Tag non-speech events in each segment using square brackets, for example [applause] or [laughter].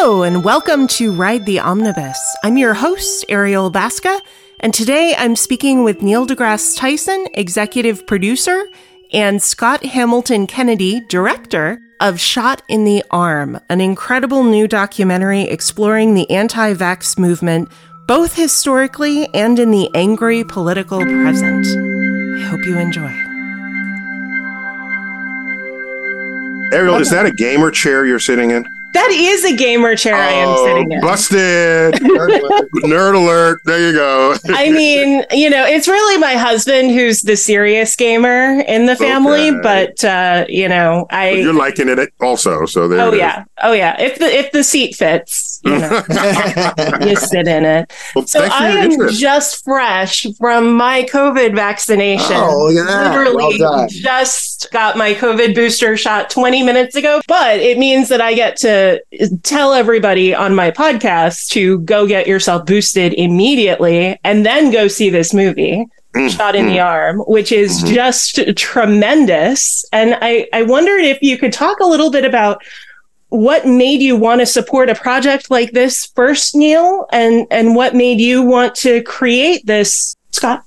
Hello, and welcome to Ride the Omnibus. I'm your host, Ariel Basca, and today I'm speaking with Neil deGrasse Tyson, executive producer, and Scott Hamilton Kennedy, director of Shot in the Arm, an incredible new documentary exploring the anti vax movement, both historically and in the angry political present. I hope you enjoy. Ariel, is that a gamer chair you're sitting in? That is a gamer chair I am Oh, sitting in. Busted. [laughs] Nerd alert. There you go. I mean, you know, it's really my husband who's the serious gamer in the family, Okay. but uh, you know, I You're liking it also, so there. Oh it is. yeah. Oh yeah. If the if the seat fits, you know, [laughs] you sit in it. Well, So I am interest. just fresh from my COVID vaccination. Oh, yeah. Literally Well just got my COVID booster shot 20 minutes ago, but it means that I get to tell everybody on my podcast to go get yourself boosted immediately and then go see this movie. Mm, Shot in the arm, which is Mhm. just tremendous. And I, I wondered if you could talk a little bit about what made you want to support a project like this first, Neil, and and what made you want to create this, Scott?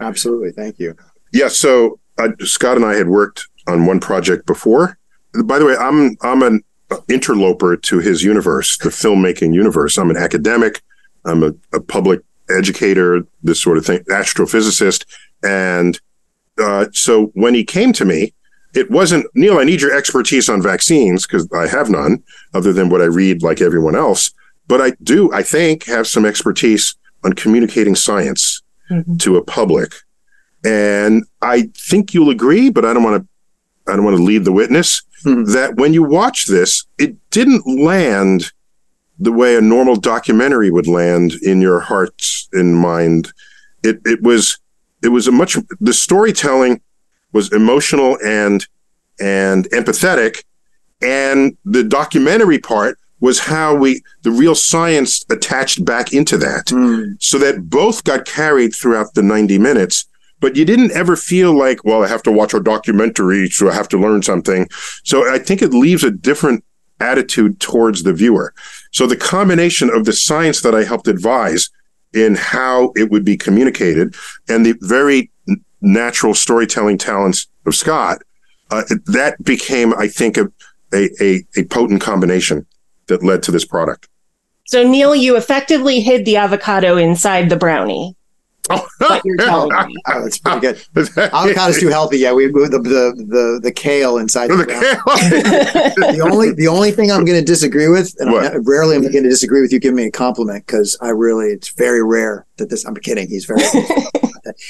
Absolutely. Thank you. Yeah. So uh, Scott and I had worked on one project before. By the way, I'm I'm an interloper to his universe, the filmmaking universe. I'm an academic. I'm a, a public educator, this sort of thing, astrophysicist, and uh, so when he came to me, it wasn't Neil. I need your expertise on vaccines because I have none, other than what I read, like everyone else. But I do, I think, have some expertise on communicating science to a public. And I think you'll agree, but I don't want to, I don't want to lead the witness Hmm. that when you watch this, it didn't land the way a normal documentary would land in your hearts and mind. It, it was, it was a much, the storytelling was emotional and, and empathetic. And the documentary part was how we, the real science attached back into that Mm. so that both got carried throughout the 90 minutes but you didn't ever feel like well i have to watch a documentary so i have to learn something. So i think it leaves a different attitude towards the viewer. So the combination of the science that i helped advise in how it would be communicated and the very natural storytelling talents of scott uh, that became i think a, a, a, a potent combination that led to this product. So, Neil, you effectively hid the avocado inside the brownie. Oh, What you're telling me. [laughs] Oh, that's pretty good. [laughs] Avocado's too healthy. Yeah, we the the the, the kale inside. The, ground. [laughs] the only the only thing I'm going to disagree with, and What? I, rarely am going to disagree with you giving me a compliment because I really it's very rare that this. I'm kidding. He's very.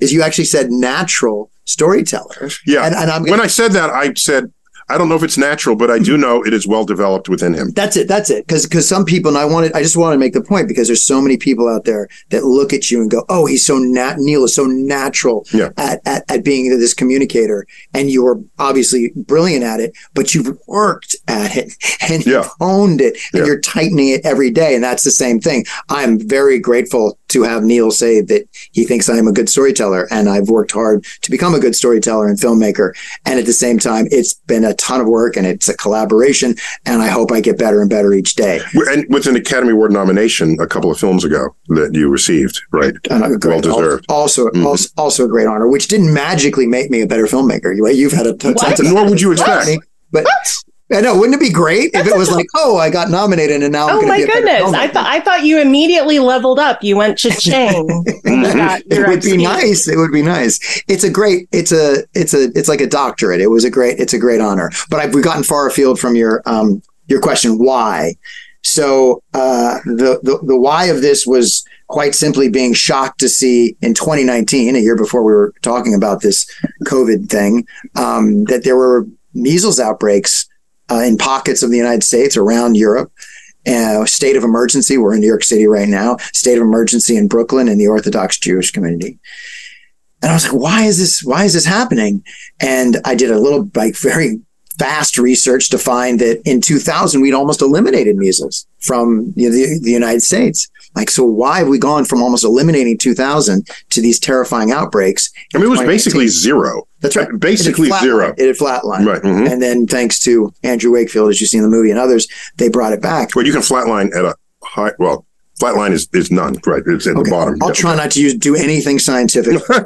is you actually said natural storyteller, yeah and, and I'm when I said that, I said, I don't know if it's natural, but I do know it is well developed within him. That's it. That's it. Because because some people, and I wanted, I just want to make the point because there's so many people out there that look at you and go, "Oh, he's so nat. Neil is so natural Yeah. at, at at being this communicator, and you are obviously brilliant at it, but you've worked at it [laughs] and Yeah. you've honed it, and Yeah. you're tightening it every day, and that's the same thing. I'm very grateful to have Neil say that he thinks I am a good storyteller, and I've worked hard to become a good storyteller and filmmaker, and at the same time, it's been a ton of work and it's a collaboration, and I hope I get better and better each day. And with an Academy Award nomination a couple of films ago that you received, right? And great- Well deserved. Also, Mhm. also, also a great honor, which didn't magically make me a better filmmaker. You, you've had a ton of Nor would you expect. but I know, wouldn't it be great if it was like, oh, I got nominated and now I'm Oh going to be a better goodness! I thought I thought you immediately leveled up. You went. [laughs] You got it would be nice. It would be nice. It's a great. It's a. It's a. It's like a doctorate. It was a great. It's a great honor. But I've we've gotten far afield from your um your question. Why? So uh, the the the why of this was quite simply being shocked to see in 2019, a year before we were talking about this COVID thing, um, that there were measles outbreaks uh, in pockets of the United States around Europe. Uh, state of emergency. We're in New York City right now. State of emergency in Brooklyn in the Orthodox Jewish community. And I was like, why is this? Why is this happening? And I did a little like very fast research to find that in 2000 we'd almost eliminated measles from you know, the, the United States. Like, so why have we gone from almost eliminating 2000 to these terrifying outbreaks? I mean, it was basically zero. That's right. Basically it zero. It had flatlined. Right. mhm. And then thanks to Andrew Wakefield, as you see in the movie and others, they brought it back. Well, you can flatline at a high. Well, flatline is is none. Right. It's at the bottom. I'll try not to use do anything scientific. [laughs] I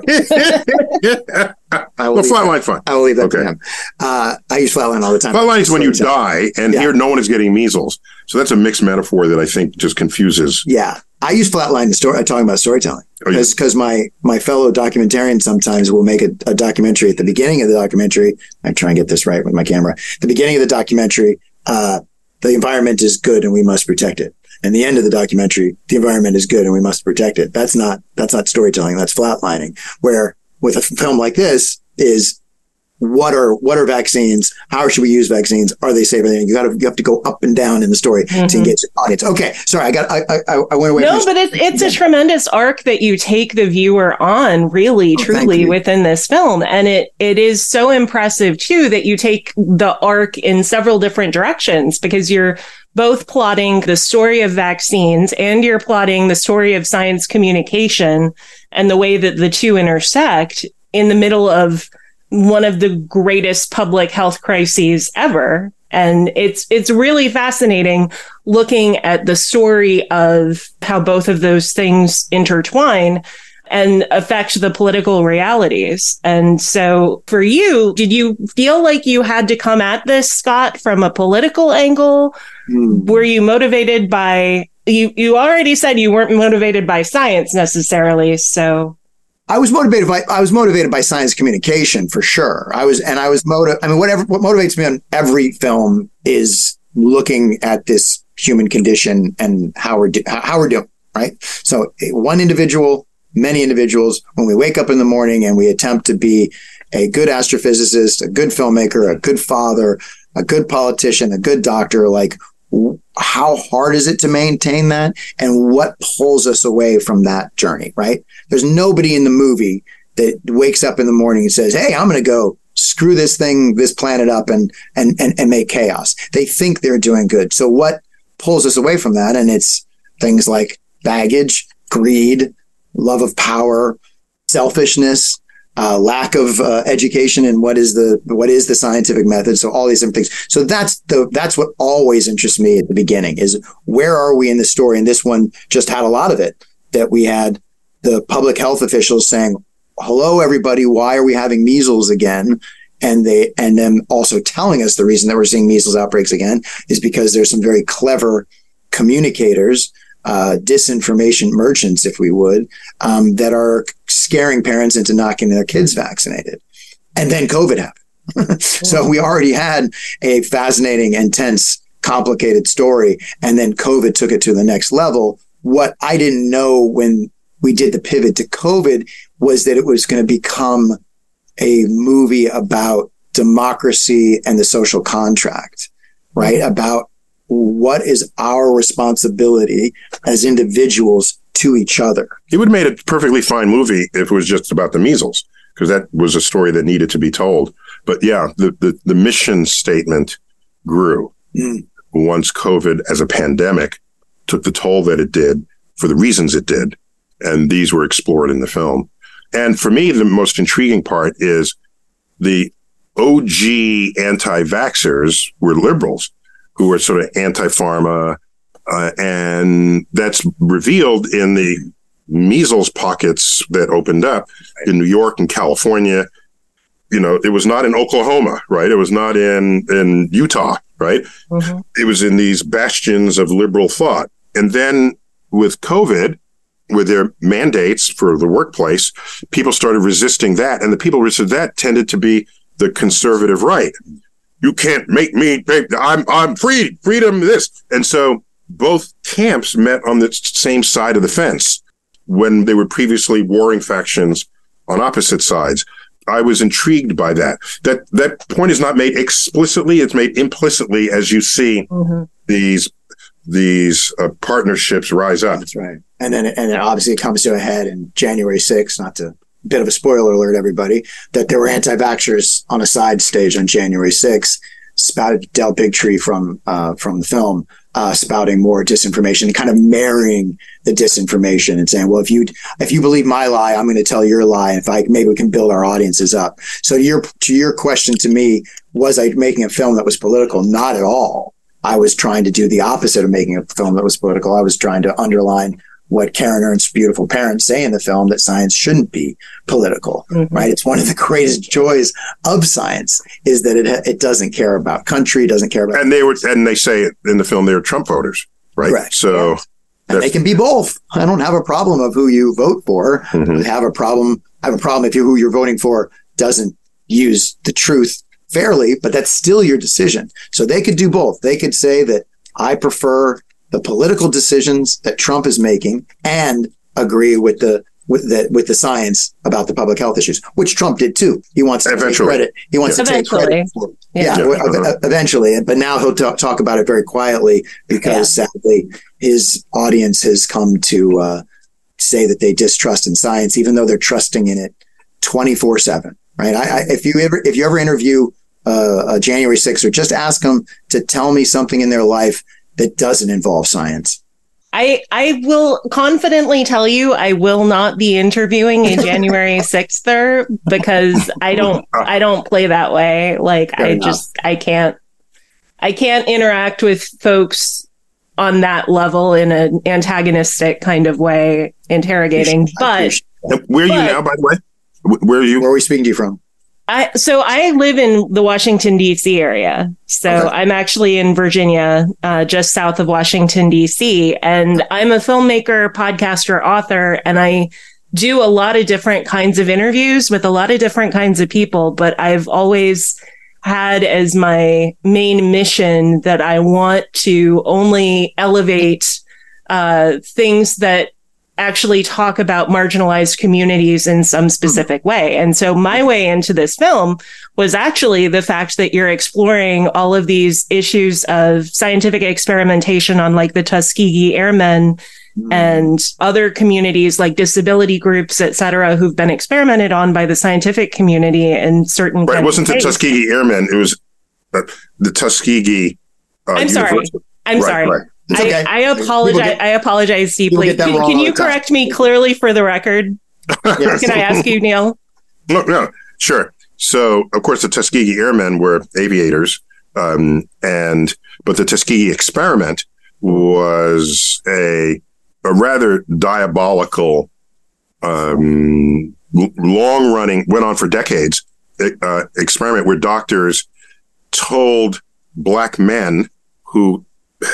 will well, that- flatline fine. I will leave that to Okay. him. Uh, I use flatline all the time. Flatline is when you die, and Yeah. here no one is getting measles. So that's a mixed metaphor that I think just confuses. Yeah, I use flatline in story. I'm talking about storytelling Oh, yeah. because my my fellow documentarians sometimes will make a, a documentary at the beginning of the documentary. I try and get this right with my camera. The beginning of the documentary, uh, the environment is good and we must protect it. And the end of the documentary, the environment is good and we must protect it. That's not that's not storytelling. That's flatlining. Where with a film like this is what are what are vaccines? How should we use vaccines? Are they safe? You got to you have to go up and down in the story to Mhm. engage the audience. Okay, sorry, I got I I, I went away. No, but it's it's a tremendous arc that you take the viewer on, really, Oh, truly, within this film, and it it is so impressive too that you take the arc in several different directions because you're both plotting the story of vaccines and you're plotting the story of science communication and the way that the two intersect in the middle of one of the greatest public health crises ever and it's it's really fascinating looking at the story of how both of those things intertwine and affect the political realities. And so for you, did you feel like you had to come at this, Scott, from a political angle? Hmm. Were you motivated by you you already said you weren't motivated by science necessarily, so I was motivated by I was motivated by science communication for sure. I was and I was motive. I mean, whatever what motivates me on every film is looking at this human condition and how we're do, how we're doing. Right. So one individual, many individuals. When we wake up in the morning and we attempt to be a good astrophysicist, a good filmmaker, a good father, a good politician, a good doctor, like how hard is it to maintain that? And what pulls us away from that journey right? There's nobody in the movie that wakes up in the morning and says hey i'm going to go screw this thing this planet up and, and and and make chaos. They think they're doing good. So what pulls us away from that? And it's things like baggage greed love of power selfishness uh, lack of uh, education and what is the what is the scientific method. So all these different things. So that's the that's what always interests me at the beginning is where are we in the story? And this one just had a lot of it that we had the public health officials saying hello everybody why are we having measles again? And they and then also telling us the reason that we're seeing measles outbreaks again is because there's some very clever communicators uh, disinformation merchants, if we would, um, that are scaring parents into not getting their kids vaccinated. And then COVID happened. [laughs] so we already had a fascinating, intense, complicated story. And then COVID took it to the next level. What I didn't know when we did the pivot to COVID was that it was going to become a movie about democracy and the social contract, right? About what is our responsibility as individuals to each other. It would have made a perfectly fine movie if it was just about the measles, because that was a story that needed to be told. But yeah, the, the, the mission statement grew Mm. once COVID as a pandemic took the toll that it did for the reasons it did. And these were explored in the film. And for me, the most intriguing part is the OG anti vaxxers were liberals who are sort of anti pharma. Uh, and that's revealed in the measles pockets that opened up in New York and California. You know, it was not in Oklahoma, right? It was not in, in Utah, right? Mhm. It was in these bastions of liberal thought. And then with COVID, with their mandates for the workplace, people started resisting that. And the people resisted that tended to be the conservative right. You can't make me, I'm, I'm free, freedom, this. And so both camps met on the same side of the fence when they were previously warring factions on opposite sides. I was intrigued by that. That that point is not made explicitly; it's made implicitly as you see Mhm. these these uh, partnerships rise up. That's right. And then, and then obviously it comes to a head in January 6th, not to bit of a spoiler alert, everybody, that there were anti-vaxxers on a side stage on January 6th spouted Del Bigtree from uh, from the film, uh, spouting more disinformation and kind of marrying the disinformation and saying, well, if you if you believe my lie, I'm going to tell your lie. And if I maybe we can build our audiences up. So your to your question to me, was I making a film that was political? Not at all. I was trying to do the opposite of making a film that was political. I was trying to underline what Karen Ernst's beautiful parents say in the film that science shouldn't be political, mm-hmm. right? It's one of the [laughs] greatest joys of science is that it it doesn't care about country, doesn't care about. And they were, and they say in the film they were Trump voters, right? Correct. So. Yeah. And they can be both. I don't have a problem of who you vote for. Mm-hmm. I have a problem. I have a problem if you, who you're voting for doesn't use the truth fairly, but that's still your decision. So they could do both. They could say that I prefer the political decisions that Trump is making and agree with the with the with the science about the public health issues, which Trump did too. He wants to eventually. take credit. He wants yeah. to take credit. For, yeah, yeah. Uh-huh. eventually. But now he'll talk, talk about it very quietly because yeah. sadly his audience has come to uh, say that they distrust in science, even though they're trusting in it twenty four seven. Right? I, I, if you ever if you ever interview uh, a January 6th or just ask them to tell me something in their life that doesn't involve science. I, I will confidently tell you I will not be interviewing a January [laughs] 6th because I don't I don't play that way. Like Fair I enough. just I can't I can't interact with folks on that level in an antagonistic kind of way, interrogating. But where are you but, now, by the way? Where are you? Where are we speaking to you from? I so I live in the Washington D.C. area. So okay. I'm actually in Virginia, uh, just south of Washington D.C. And I'm a filmmaker, podcaster, author, and I do a lot of different kinds of interviews with a lot of different kinds of people. But I've always had as my main mission that I want to only elevate uh, things that actually talk about marginalized communities in some specific way. And so my way into this film was actually the fact that you're exploring all of these issues of scientific experimentation on like the Tuskegee Airmen mm. and other communities like disability groups, et cetera, who've been experimented on by the scientific community in certain. Right. It wasn't the Tuskegee Airmen. It was uh, the Tuskegee. Uh, I'm sorry. I'm right, sorry. Right. Okay. I, I, apologize. Get, I apologize deeply. Can, can you correct me clearly for the record? yes. Can I ask you, Neil? No, no, sure. So, of course, the Tuskegee Airmen were aviators, um, and but the Tuskegee experiment was a a rather diabolical, um, long running, went on for decades, uh, experiment where doctors told black men who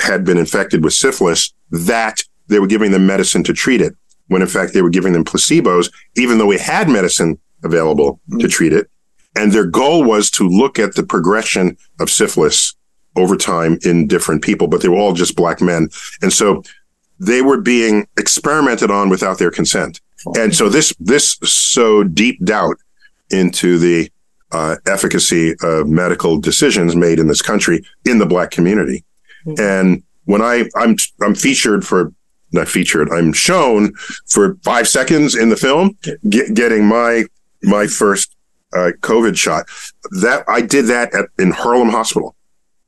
had been infected with syphilis that they were giving them medicine to treat it, when in fact they were giving them placebos, even though we had medicine available mm-hmm. to treat it. And their goal was to look at the progression of syphilis over time in different people, but they were all just black men. And so they were being experimented on without their consent. And so this, this sowed deep doubt into the uh, efficacy of medical decisions made in this country in the black community. Mm-hmm. And when I I'm I'm featured for not featured, I'm shown for five seconds in the film, get, getting my my first uh, COVID shot. That I did that at, in Harlem Hospital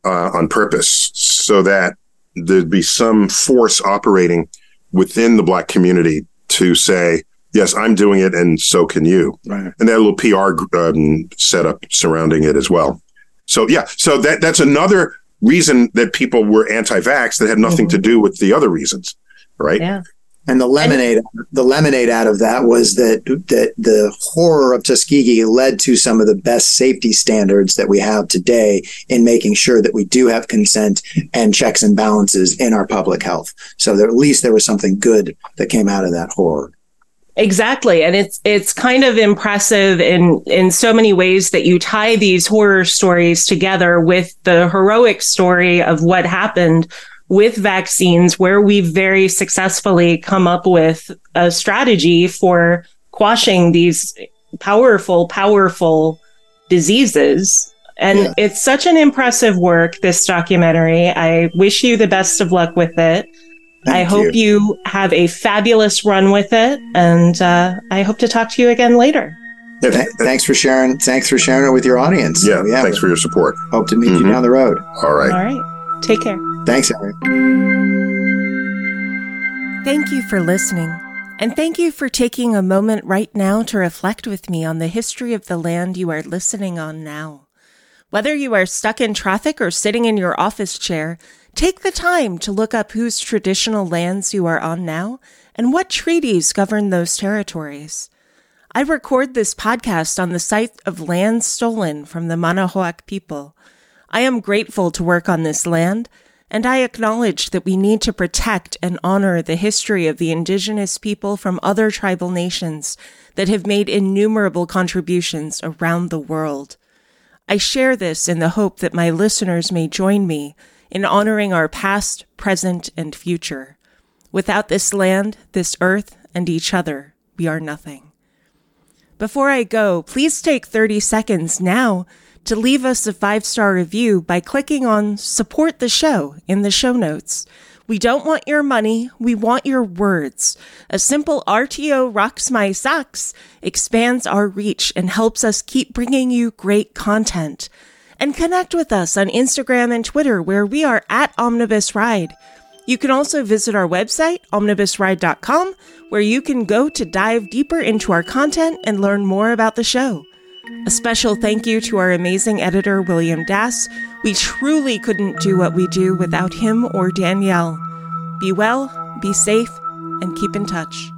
uh, on purpose, so that there'd be some force operating within the black community to say, yes, I'm doing it, and so can you. Right. And that little PR um, setup surrounding it as well. So yeah, so that that's another reason that people were anti-vax that had nothing mm-hmm. to do with the other reasons, right? Yeah. And the lemonade, and- the lemonade out of that was that that the horror of Tuskegee led to some of the best safety standards that we have today in making sure that we do have consent and checks and balances in our public health. So that at least there was something good that came out of that horror. Exactly. And it's it's kind of impressive in in so many ways that you tie these horror stories together with the heroic story of what happened with vaccines where we've very successfully come up with a strategy for quashing these powerful powerful diseases. And yeah. it's such an impressive work this documentary. I wish you the best of luck with it. Thank I hope you. you. have a fabulous run with it, and uh, I hope to talk to you again later. Th- thanks for sharing. Thanks for sharing it with your audience. Yeah, So, yeah. thanks for your support. Hope to meet you Mhm. down the road. All right. All right. Take care. Thanks, Eric. Thank you for listening. And thank you for taking a moment right now to reflect with me on the history of the land you are listening on now. Whether you are stuck in traffic or sitting in your office chair, take the time to look up whose traditional lands you are on now and what treaties govern those territories. I record this podcast on the site of land stolen from the Manahoac people. I am grateful to work on this land, and I acknowledge that we need to protect and honor the history of the indigenous people from other tribal nations that have made innumerable contributions around the world. I share this in the hope that my listeners may join me in honoring our past, present, and future. Without this land, this earth, and each other, we are nothing. Before I go, please take 30 seconds now to leave us a five star review by clicking on support the show in the show notes. We don't want your money, we want your words. A simple RTO rocks my socks expands our reach and helps us keep bringing you great content. And connect with us on Instagram and Twitter where we are at Omnibus Ride. You can also visit our website, omnibusride.com, where you can go to dive deeper into our content and learn more about the show. A special thank you to our amazing editor, William Dass. We truly couldn't do what we do without him or Danielle. Be well, be safe, and keep in touch.